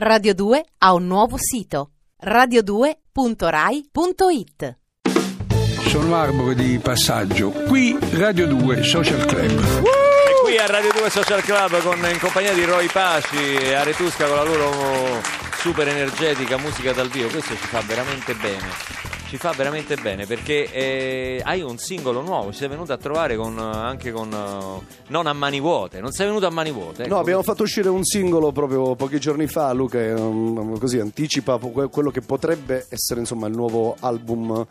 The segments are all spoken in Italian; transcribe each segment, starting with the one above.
Radio 2 ha un nuovo sito radio2.rai.it Sono Arbore di passaggio. Qui Radio 2 Social Club. E qui a Radio 2 Social Club con, in compagnia di Roy Paci e Aretusca con la loro super energetica musica dal vivo. Questo ci fa veramente bene. Ci fa veramente bene perché eh, hai un singolo nuovo, ci sei venuto a trovare con, anche con eh, non a mani vuote, non sei venuto a mani vuote. ecco. No, abbiamo fatto uscire un singolo proprio pochi giorni fa, Luca, um, così anticipa que- quello che potrebbe essere insomma il nuovo album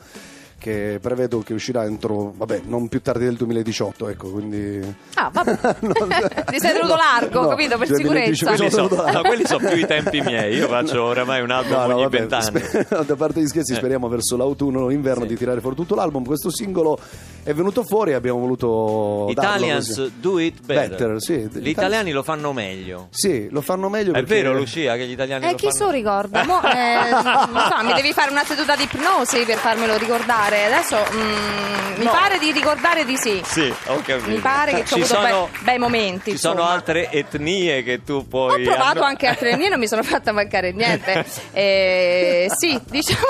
che prevedo che uscirà entro, vabbè, non più tardi del 2018, ecco, quindi... Ah, vabbè. Ti sei tenuto largo, No, capito? Per 2018 sicurezza. Quelli sono no, quelli sono più i tempi miei, io faccio oramai un album No, no, ogni vabbè, vent'anni. sper- da parte di scherzi Eh. speriamo verso l'autunno o inverno Sì. di tirare fuori tutto l'album. Questo singolo è venuto fuori e abbiamo voluto Italians do it better. Better, sì. Gli italiani lo fanno meglio. Sì, lo fanno meglio È perché... vero Lucia che gli italiani Eh, lo chi fanno se lo ricorda? Mo, eh, non so, mi devi fare una seduta di ipnosi per farmelo ricordare. Adesso mm, mi No. pare di ricordare di sì. Sì, ho capito. Mi pare che ci ho avuto sono, bei, bei momenti. Ci sono insomma. altre etnie che tu Ho puoi provato hanno- anche altre etnie, non mi sono fatta mancare niente. Eh, sì, diciamo.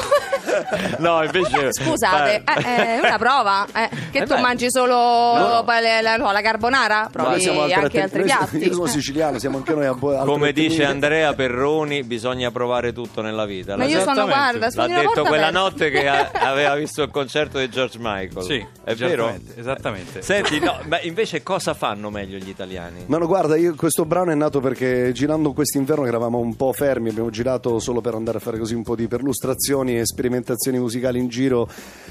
No, invece Scusate, Fa- eh, è una prova. eh, che Eh tu beh. mangi solo No. pa- la, la- no, la carbonara? Ma Provi siamo altre anche altri noi- piatti. Io sono siciliano, siamo anche noi a bo- altre Come etnie. dice Andrea Perroni, bisogna provare tutto nella vita. Ma L'ha io sono, guarda, L'ha sfondi una detto porta quella aperta. notte che a- aveva visto il concerto di George Michael. Sì, è vero? esattamente. Senti, no, ma invece cosa fanno meglio gli italiani? Ma no, guarda, io, questo brano è nato perché girando quest'inverno eravamo un po' fermi, abbiamo girato solo per andare a fare così un po' di perlustrazioni e sperimentazioni musicali in giro,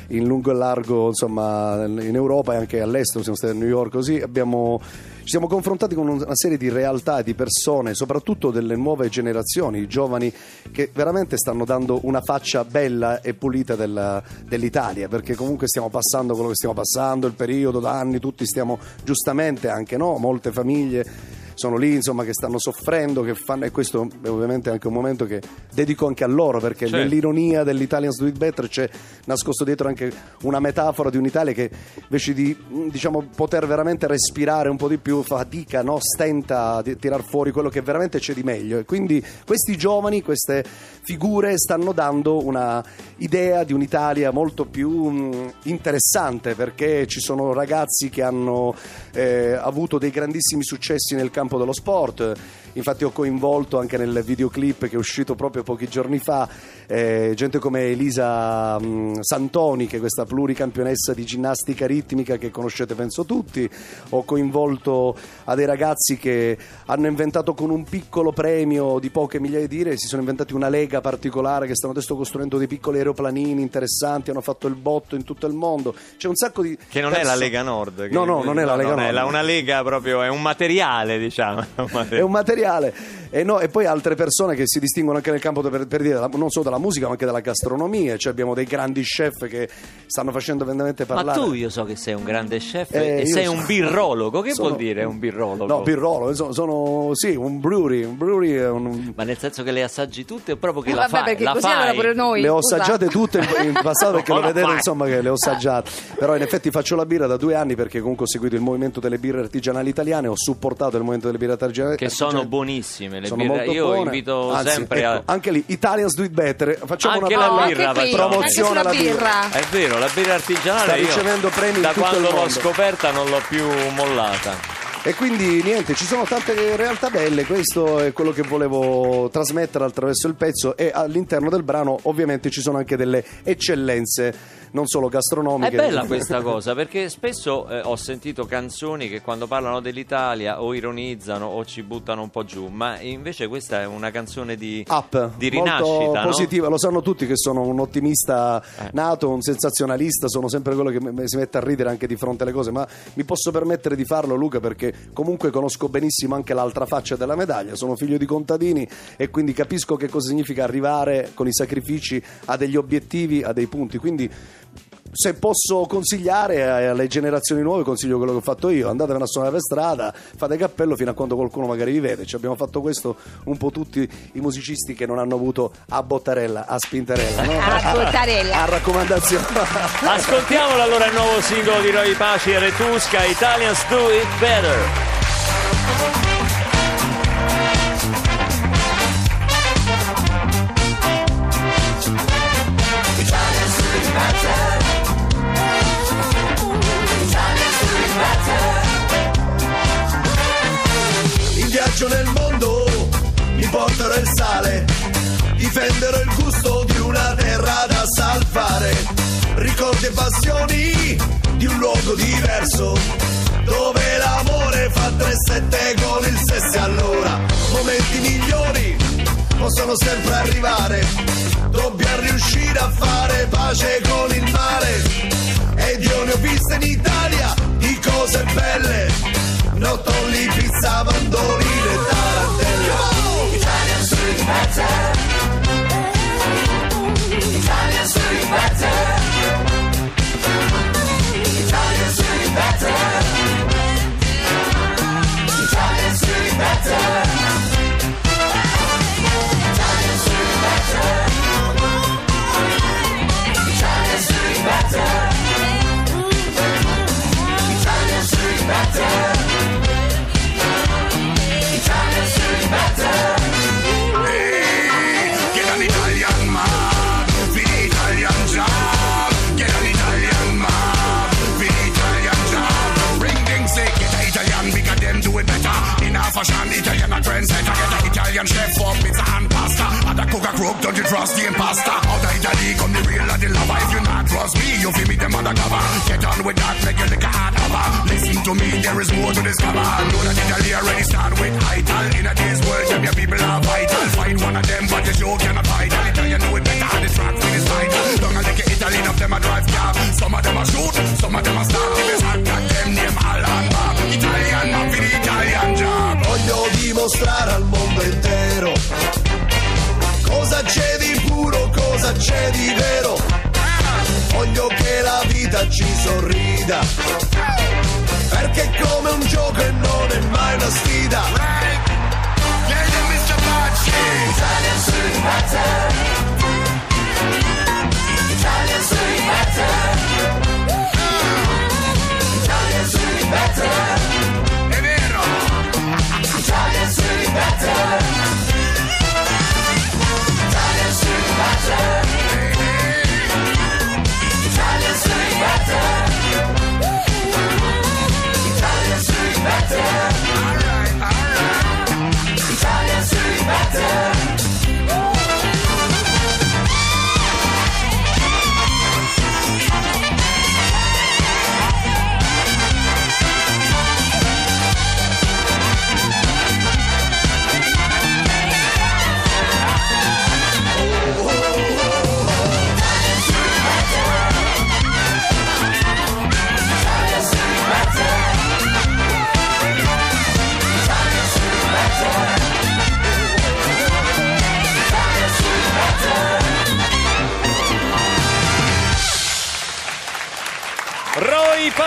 in lungo e largo, insomma, in Europa e anche all'estero, siamo stati a New York così, abbiamo, ci siamo confrontati con una serie di realtà, di persone, soprattutto delle nuove generazioni, i giovani che veramente stanno dando una faccia bella e pulita della- dell'Italia, perché comunque stiamo passando quello che stiamo passando, il periodo da anni, tutti stiamo giustamente anche no, molte famiglie sono lì insomma che stanno soffrendo che fanno, e questo è ovviamente anche un momento che dedico anche a loro perché Certo. nell'ironia dell'Italian It Better c'è nascosto dietro anche una metafora di un'Italia che invece di diciamo poter veramente respirare un po' di più fatica, no? stenta a di- tirar fuori quello che veramente c'è di meglio e quindi questi giovani, queste figure stanno dando una idea di un'Italia molto più mh, interessante perché ci sono ragazzi che hanno eh, avuto dei grandissimi successi nel campo dello sport. Infatti ho coinvolto anche nel videoclip che è uscito proprio pochi giorni fa eh, gente come Elisa mh, Santoni, che è questa pluricampionessa di ginnastica ritmica che conoscete penso tutti. Ho coinvolto a dei ragazzi che hanno inventato con un piccolo premio di poche migliaia di lire, si sono inventati una lega particolare che stanno adesso costruendo dei piccoli aeroplanini interessanti, hanno fatto il botto in tutto il mondo. C'è un sacco di Che non è la Lega Nord. che- No, no, non è la Lega non è Nord. la- una lega proprio, è un materiale, diciamo. è un materiale. Materiale e, no- e poi altre persone che si distinguono anche nel campo per, per dire non solo della musica ma anche della gastronomia cioè abbiamo dei grandi chef che stanno facendo veramente Ma parlare tu io so che sei un grande chef Eh, e sei sono- un birrologo. Che sono- vuol dire un birrologo? no birrolo sono, sono- sì un brewery un brewery è un- Ma nel senso che le assaggi tutte o proprio che Eh, la vabbè, fai? perché la così fai? allora pure noi. le ho scusa. assaggiate tutte in, in passato perché lo vedete insomma che le ho assaggiate però in effetti faccio la birra da due anni perché comunque ho seguito il movimento delle birre artigianali italiane ho supportato il movimento delle birre artigianali Che sono artigianali. Buonissime le Sono birre. molto Io buone. invito Anzi, sempre ecco, a... anche lì Italians do it better facciamo Anche una la birra anche qui, facciamo. promozione alla birra. birra. È vero, la birra artigianale Sta ricevendo premi da quando l'ho scoperta non l'ho più mollata. E quindi niente, ci sono tante realtà belle, questo è quello che volevo trasmettere attraverso il pezzo e all'interno del brano ovviamente ci sono anche delle eccellenze, non solo È gastronomiche. bella questa cosa perché spesso eh, ho sentito canzoni che quando parlano dell'Italia o ironizzano o ci buttano un po' giù, ma invece questa è una canzone di, Up, di rinascita. no? positiva, lo sanno tutti che sono un ottimista Eh. nato, un sensazionalista, sono sempre quello che m- si mette a ridere anche di fronte alle cose, ma mi posso permettere di farlo Luca perché comunque conosco benissimo anche l'altra faccia della medaglia, sono figlio di contadini e quindi capisco che cosa significa arrivare con i sacrifici a degli obiettivi, a dei punti, quindi se posso consigliare alle generazioni nuove, consiglio quello che ho fatto io: andatevene a suonare per strada, fate cappello fino a quando qualcuno magari vi vede. Ci abbiamo fatto questo un po' tutti i musicisti che non hanno avuto a Bottarella, a Spintarella, no? A Bottarella. a raccomandazione. Ascoltiamolo allora il nuovo singolo di Roy Paci e Retusca, Italians Do It Better. Possono sempre arrivare, dobbiamo riuscire a fare pace con il mare, ed io ne ho viste in Italia di cose belle, nottoli, pizza, mandorine e tarantelle. Italian street. Them undercover. Get on with that, make your liquor hard over. Listen to me, there is more to discover. Know that Italy already start with Ital. In a day's world, them your people are vital. Fight one of them, but the show cannot fight. And Italian know it better, the track for this fight. Don't like Italy, enough them a drive cab. Some of them a shoot, some of them a stop. If it's hot, that them name Alan Bob. Italian, not for the Italian job. Voglio dimostrare al mondo intero cosa c'è di puro, cosa c'è di vero. Voglio che la vita ci sorrida, perché è come un gioco e non è mai una sfida. Yeah, yeah, Mr. Patsy. Italian street better. Italian street better. Italian street better.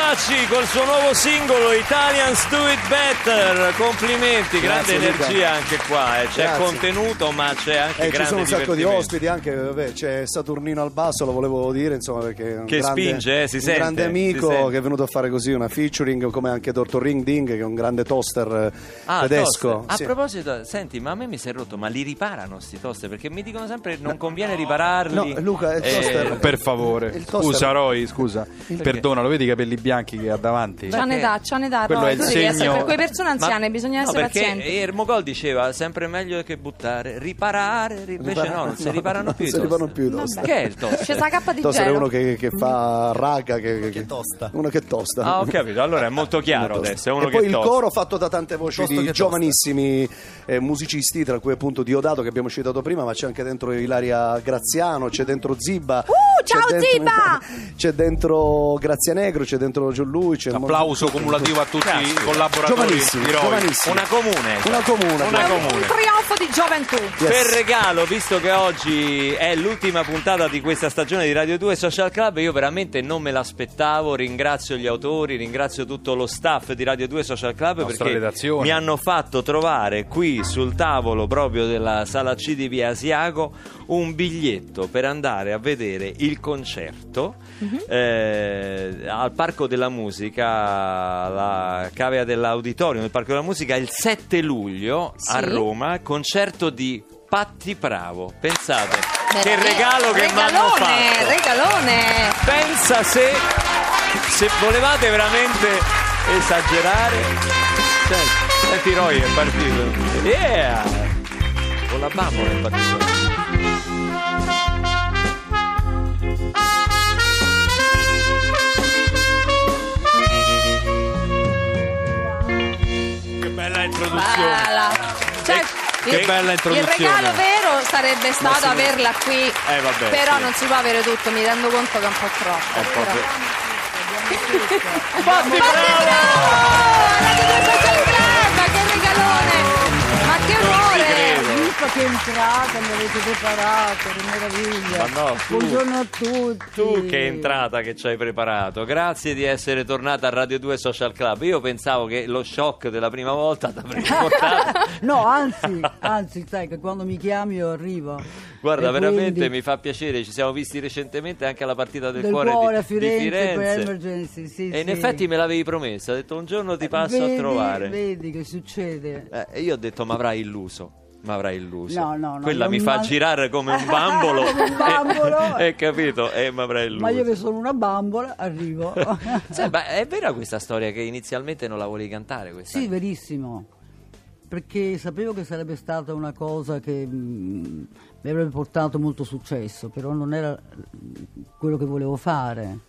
Paci col suo nuovo singolo Italians Do It Better. Complimenti, grande Grazie, Luca. energia anche qua. eh. C'è Grazie. contenuto, ma c'è anche Eh, ci grande sono un sacco di divertimento. ospiti anche, vabbè, c'è Saturnino al basso, lo volevo dire, insomma, perché è un Che grande, spinge, eh, si un sente, grande si amico sente. che è venuto a fare così una featuring, come anche Dr. Ring Ding, che è un grande toaster eh, Ah, tedesco. toaster. A Sì. proposito, senti, ma a me mi si è rotto, ma li riparano sti toaster? Perché mi dicono sempre non conviene ripararli. No, Luca, il Eh, toaster- Per favore, Il toaster- scusa Roy, scusa, perdona, lo vedi i capelli bianchi che ha davanti? Ce ne dà, ce ne dà. Quello è il segno- per quelle persone anziane, Ma- bisogna no, essere perché pazienti. Ermogol diceva sempre meglio che buttare, riparare, ri- invece Ripara- no, non si no, riparano non più. i si riparano più i toaster. Che è il toaster? C'è sta cappa di Il toaster è uno che, che fa raga, che, che, tosta. Uno che tosta. Ah, ho capito, allora è molto chiaro Uno tosta. adesso. È uno e che poi il tosta. coro fatto da tante voci di che tosta. giovanissimi eh, musicisti, tra cui appunto Diodato che abbiamo citato prima, ma c'è anche dentro Ilaria Graziano, c'è dentro Zibba. Uh, ciao, c'è dentro- Zibba! C'è dentro Grazia Negro, c'è dentro Gianlui. C'è Applauso cumulativo a tutti i Grazie. collaboratori Giovanissimi, giovanissimi. Una comune. Una comune. Una comune. Un trionfo di gioventù. Yes. Per regalo, visto che oggi è l'ultima puntata di questa stagione di Radio 2 Social Club, io veramente non me l'aspettavo. Ringrazio gli autori, ringrazio tutto lo staff di Radio 2 Social Club Nostra perché redazione. mi hanno fatto trovare qui sul tavolo proprio della sala C di Via Asiago un biglietto per andare a vedere il concerto eh, al Parco della Musica, la cavea dell'Auditorium del Parco della Musica il 7 luglio a Sì. Roma, concerto di Patti Bravo. Pensate, che Veramente. regalo che mi hanno Regalone, fatto. regalone. Pensa se, se volevate veramente esagerare. Senti, senti Roy è partito. Yeah! con la bambola in particolare. Introduzione. Bella. Cioè, Che il- bella introduzione. Il regalo vero sarebbe stato sì. averla qui. Eh, vabbè, però sì. non si può avere tutto, mi rendo conto che è un po' troppo. È un po' più- Fatti bravo! Radio che entrata mi avete preparato, che meraviglia. No, tu- Buongiorno a tutti. Tu che entrata che ci hai preparato, grazie di essere tornata a Radio 2 Social Club. Io pensavo che lo shock della prima volta ti avrei portato. No, anzi, anzi, sai che quando mi chiami io arrivo. Guarda, E veramente quindi mi fa piacere, ci siamo visti recentemente anche alla partita del, Del cuore, cuore di, a Firenze, di Firenze. Emergency, sì, e in sì. effetti me l'avevi promesso, ho detto un giorno ti passo vedi, a trovare. Vedi che succede. Eh, e io ho detto ma avrai illuso. Ma avrai illuso. No, no, no, Quella mi fa ma- girare come un bambolo. Come un bambolo. Hai capito? Eh, ma avrai illuso. Ma io che sono una bambola arrivo. Sai, ma è vera questa storia che inizialmente non la volevi cantare? Questa? Sì, verissimo. Perché sapevo che sarebbe stata una cosa che mm, mi avrebbe portato molto successo, però non era mm, quello che volevo fare.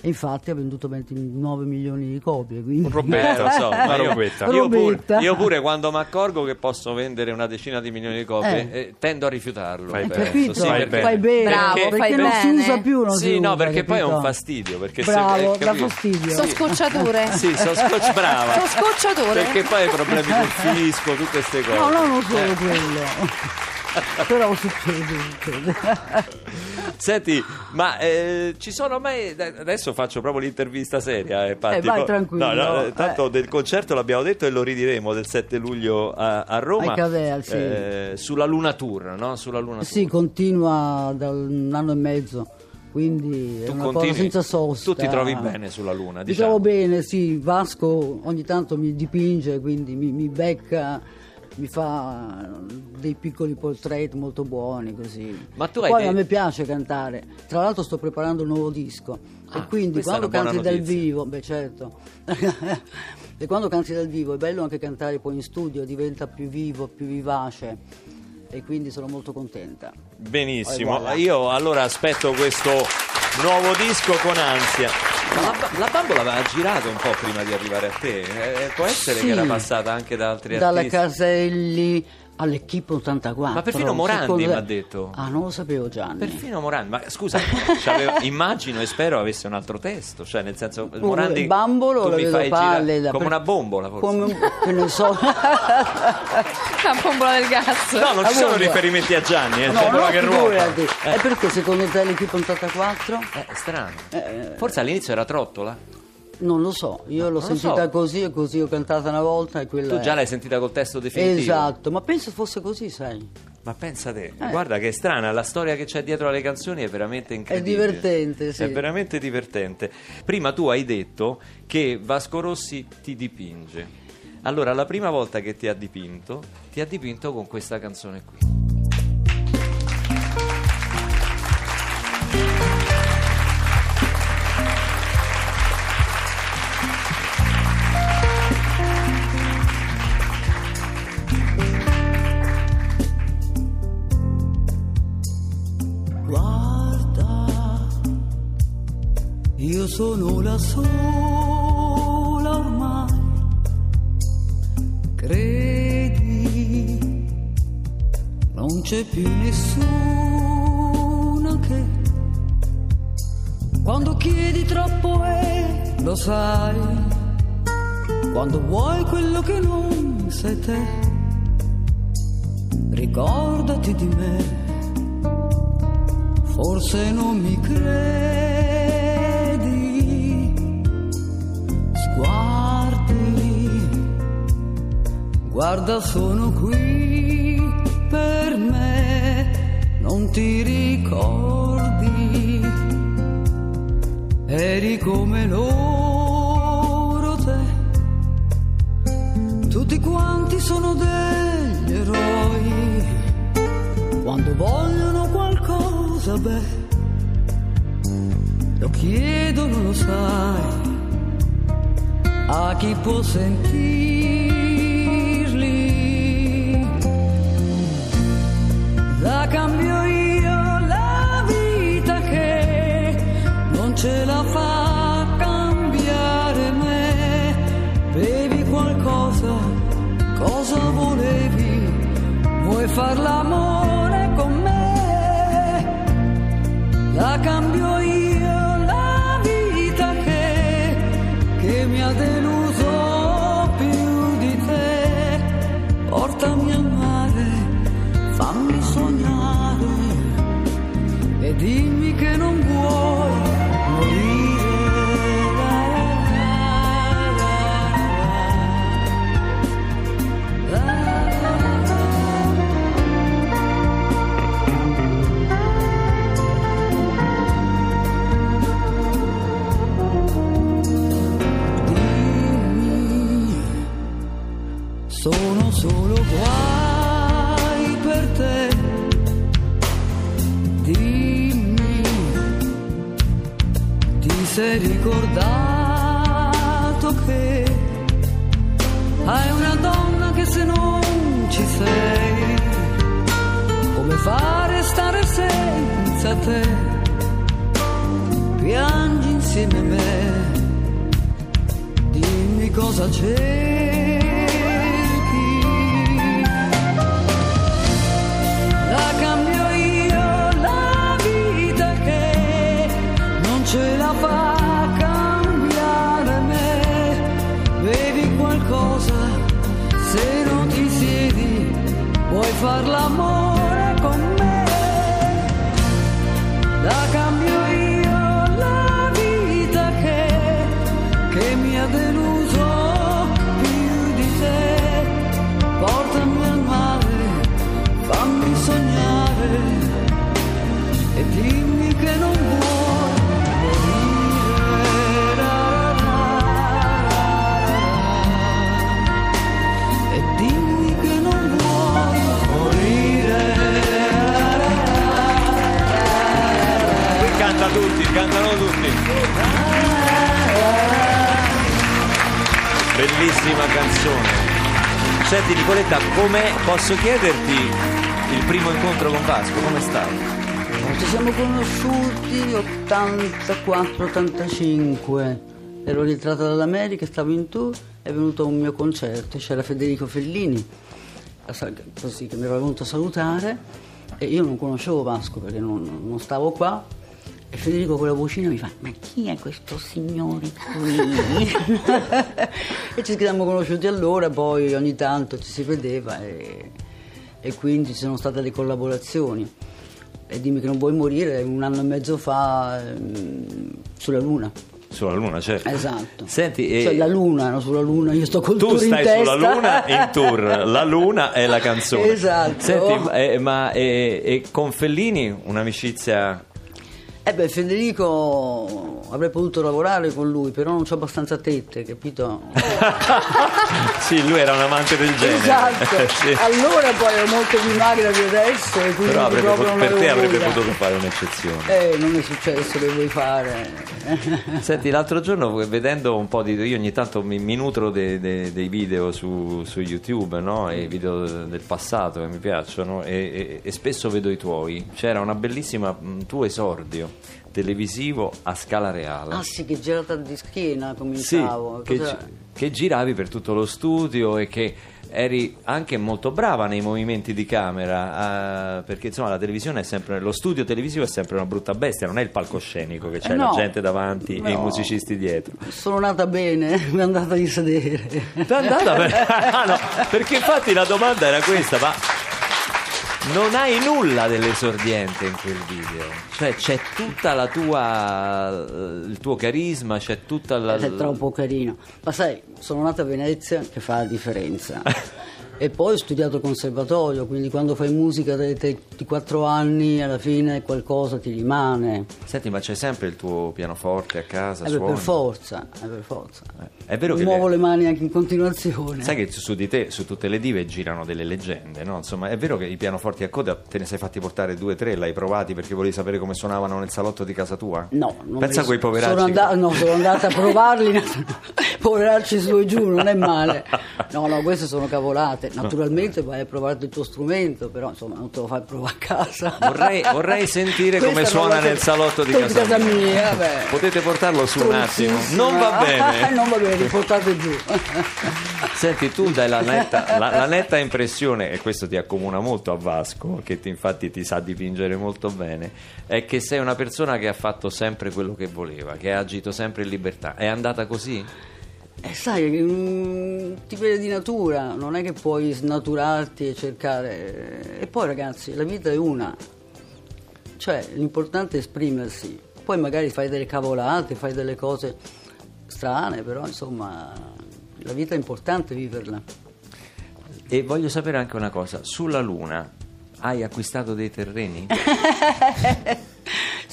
E infatti ha venduto 29 milioni di copie. Quindi... Un robetto, lo so, io, robetta. io pure, io pure quando mi accorgo che posso vendere una decina di milioni di copie Eh. eh, tendo a rifiutarlo. Fai capito? sì, Fai perché- Fai bene, Bravo, perché fai non si bene. usa più, non si Sì, no, usa, perché poi è un capito? fastidio. Perché se- Bravo, eh, dà capito? fastidio. Sono scocciature. Sì, sono scotch brava. Sono scocciature. Perché poi hai problemi col fisco, tutte queste cose. No, no, non solo Eh. quello. Però succede, succede. Senti, ma eh, ci sono mai. Adesso faccio proprio l'intervista seria. Eh, Patti. Eh, vai tranquillo, No, no, eh, tanto eh. del concerto l'abbiamo detto e lo ridiremo del 7 luglio a, a Roma. Cavea, sì. eh, sulla Luna Tour, no? Sulla Luna Sì, Tour. continua da un anno e mezzo, quindi è Tu una continui- cosa senza sosta. tu ti trovi bene sulla Luna, Mi diciamo. trovo bene, sì. Vasco ogni tanto mi dipinge, quindi mi, mi becca, mi fa dei piccoli portrait molto buoni così. Ma tu hai Poi dei- a me piace cantare. Tra l'altro sto preparando un nuovo disco Ah, e quindi quando canti dal vivo, beh certo. e quando canti dal vivo è bello anche cantare poi in studio, diventa più vivo, più vivace e quindi sono molto contenta. Benissimo, voilà. io allora aspetto questo nuovo disco con ansia. Ma la, la bambola aveva girato un po' prima di arrivare a te. Eh, può essere Sì. che era passata anche da altri Dalla artisti. Caselli all'Equipe 84. Ma perfino Morandi secondo- mi ha detto. Ah, non lo sapevo Gianni. Perfino Morandi, ma scusa, immino e spero avesse un altro testo, cioè nel senso Morandi il bambolo tu mi fai palle girare da- come una bombola forse. Come un- che ne so. La bombola del gas. No, non ci sono riferimenti a Gianni, eh, no, no, che ruota. figurati. E perché secondo te l'Equipe 84? Eh, è strano. Eh, Forse all'inizio era trottola. Non lo so, io l'ho non lo sentita so. così e così ho cantata una volta e quella Tu già è- l'hai sentita col testo definitivo. Esatto, ma penso fosse così, sai. Ma pensa te, Eh. guarda che è strana, la storia che c'è dietro alle canzoni è veramente incredibile. divertente, sì. È veramente divertente. Prima tu hai detto che Vasco Rossi ti dipinge. Allora, la prima volta che ti ha dipinto, ti ha dipinto con questa canzone qui. Guarda, io sono la sola ormai. Credi, non c'è più nessuno che quando chiedi troppo è, lo sai. Quando vuoi quello che non sei te, ricordati di me. Forse non mi credi, sguardi, guarda sono qui per me, non ti ricordi, eri come loro te, tutti quanti sono degli eroi. Quando vogliono beh, lo chiedono, lo sai, a chi può sentirli. La cambio io la vita che non ce la fa cambiare me. Bevi qualcosa, cosa volevi? Vuoi far l'amore La fare stare senza te? Piangi insieme a me dimmi cosa cerchi. La cambio io la vita che non ce la fa cambiare. Bevi qualcosa, se non ti siedi, vuoi far l'amore Senti Nicoletta, come posso chiederti il primo incontro con Vasco? Come è stato? Ci siamo conosciuti 84-85. Ero rientrata dall'America, stavo in tour, è venuto a un mio concerto, c'era Federico Fellini, così che mi era venuto a salutare e io non conoscevo Vasco perché non, non stavo qua e Federico con la vocina mi fa ma chi è questo signore qui? e ci siamo conosciuti allora, poi ogni tanto ci si vedeva e, e quindi ci sono state le collaborazioni. E dimmi che non vuoi morire un anno e mezzo fa ehm, sulla Luna. Sulla Luna, certo. Esatto. Senti, e- Cioè la Luna, non sulla Luna, io sto col tu tour in stai testa. sulla Luna in tour, la Luna è la canzone. Esatto. Senti, eh, ma eh, e con Fellini un'amicizia Eh beh, Federico avrei potuto lavorare con lui, però non c'ho abbastanza tette, capito? sì, lui era un amante del genere. Esatto. Sì. Allora poi ero molto più magra di adesso e quindi Però avrebbe proprio per te avrebbe potuto fare un'eccezione. Eh, non è successo, che vuoi fare? Senti, l'altro giorno vedendo un po' di. Io ogni tanto mi, mi nutro de- de- dei video su, su YouTube, no? I video del passato che mi piacciono, e, e- e spesso vedo i tuoi. C'era una bellissima mh, tuo esordio televisivo a scala reale. Ah sì, che girata di schiena Sì, cominciavo. che, Cosa- gi- che giravi per tutto lo studio e che eri anche molto brava nei movimenti di camera, eh, perché insomma la televisione è sempre, lo studio televisivo è sempre una brutta bestia, non è il palcoscenico che c'è Eh, la no. gente davanti e i No. musicisti dietro. Sono nata bene, mi è andata di sedere. T'è andata per- Ah, no, perché infatti la domanda era questa, ma non hai nulla dell'esordiente in quel video, cioè c'è tutta la tua, eh, il tuo carisma, c'è tutta la... È troppo carino. Ma sai, sono nata a Venezia che fa la differenza. e poi ho studiato conservatorio, quindi quando fai musica dai 24 anni alla fine qualcosa ti rimane. Senti, ma c'è sempre il tuo pianoforte a casa? Eh beh, per forza, eh, per forza. È vero che Muovo le- le mani anche in continuazione. Sai che su di te, su tutte le dive girano delle leggende, no? Insomma, è vero che i pianoforti a coda te ne sei fatti portare due o tre, l'hai provati perché volevi sapere come suonavano nel salotto di casa tua? No, non Pensa a quei poveracci. Sono che- andata, no, sono andata a provarli, poveracci su e giù, non è male. No, no, queste sono cavolate. Naturalmente vai a provare il tuo strumento, però insomma non te lo fai provare a casa. Vorrei, vorrei sentire come suona nel salotto di casa, casa mia, vabbè. Potete portarlo su un attimo? Non va bene. non va bene, portate giù. Senti, tu dai la netta, la, la netta impressione, e questo ti accomuna molto a Vasco, che ti- infatti ti sa dipingere molto bene, è che sei una persona che ha fatto sempre quello che voleva, che ha agito sempre in libertà. È andata così? Eh, sai, ti vede di natura, non è che puoi snaturarti e cercare. E poi ragazzi, la vita è una. Cioè, l'importante è esprimersi. Poi magari fai delle cavolate, fai delle cose strane, però insomma, la vita è importante viverla. E voglio sapere anche una cosa, sulla Luna hai acquistato dei terreni?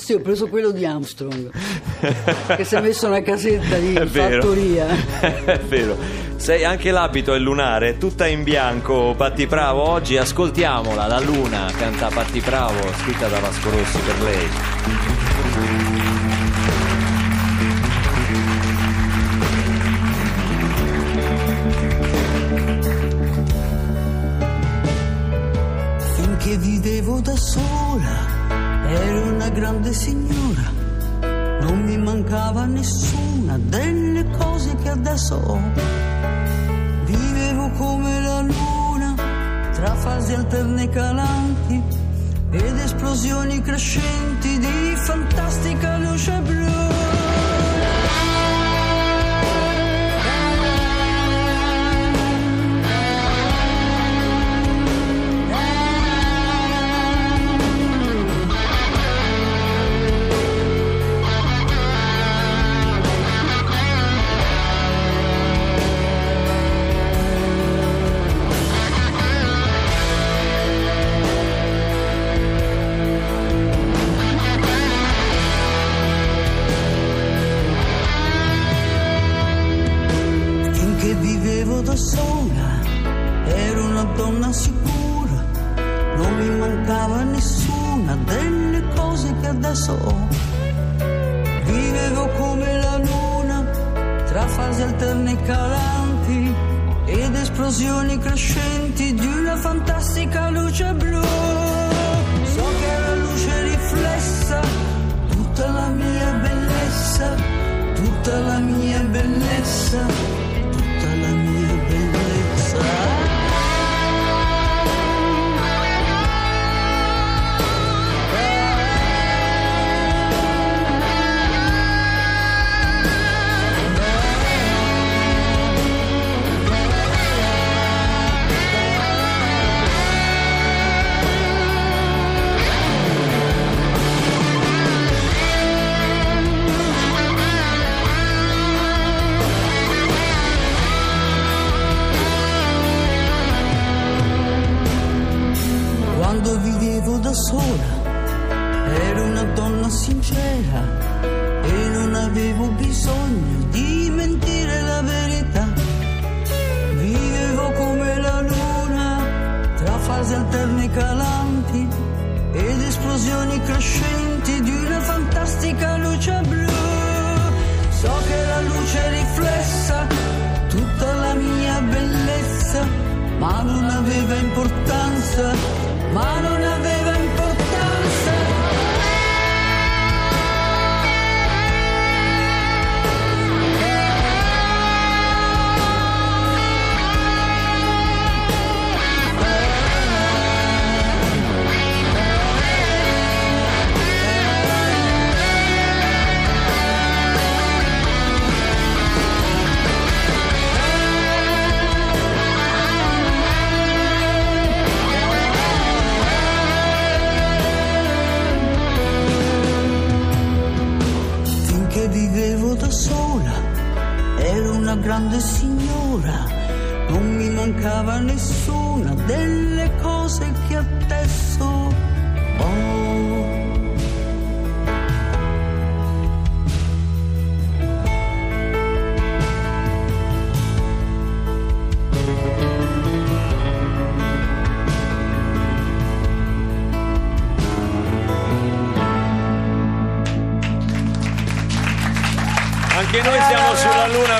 Sì, ho preso quello di Armstrong, che si è messo una casetta di È vero. fattoria. È vero. Sei anche l'abito è lunare, tutta in bianco, Patti Bravo. Oggi ascoltiamola, la Luna canta Patti Bravo, scritta da Vasco Rossi per lei. Finché vivevo da sola, ero una grande signora, non mi mancava nessuna delle cose che adesso ho. Vivevo come la luna, tra fasi alterne e calanti ed esplosioni crescenti di fantastica luce blu. Sola, ero una donna sicura, non mi mancava nessuna delle cose che adesso ho. Vivevo come la luna, tra fasi alterne e calanti ed esplosioni crescenti di una fantastica luce blu. So che la luce riflessa, tutta la mia bellezza, tutta la mia bellezza, bellezza.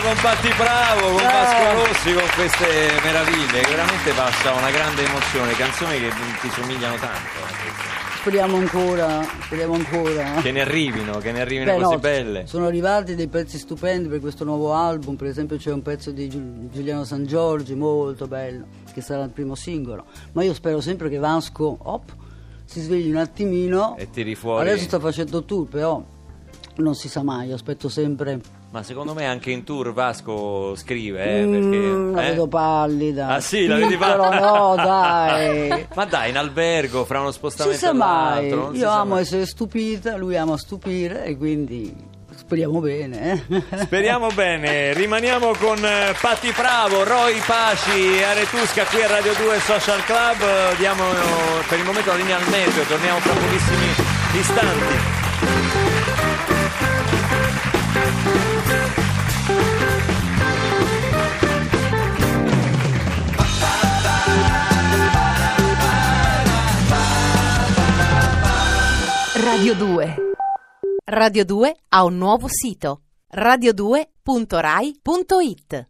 Con Patti Bravo, con Vasco Rossi, con queste meraviglie. che Veramente passa una grande emozione, canzoni che ti somigliano tanto. Speriamo ancora, speriamo ancora. Che ne arrivino, che ne arrivino Beh, così no, belle. Sono arrivati dei pezzi stupendi per questo nuovo album, per esempio c'è un pezzo di Giul- Giuliano San Giorgi molto bello, che sarà il primo singolo. Ma io spero sempre che Vasco op, si svegli un attimino. E tiri fuori. Adesso sta facendo tour, però non si sa mai, aspetto sempre. Ma secondo me anche in tour Vasco scrive, eh, Mm, perché... la eh? vedo pallida. Ah sì, la vedi pallida? no, dai. Ma dai, in albergo, fra uno Si spostamento sa e mai, non si io sa amo mai. essere stupita, lui ama stupire e quindi speriamo bene. eh. Speriamo bene, rimaniamo con eh, Patti Bravo, Roy Paci, Aretusca qui a Radio 2 Social Club. Diamo per il momento la linea al meteo, torniamo fra pochissimi istanti. Radio 2. Radio 2 ha un nuovo sito radio2.rai.it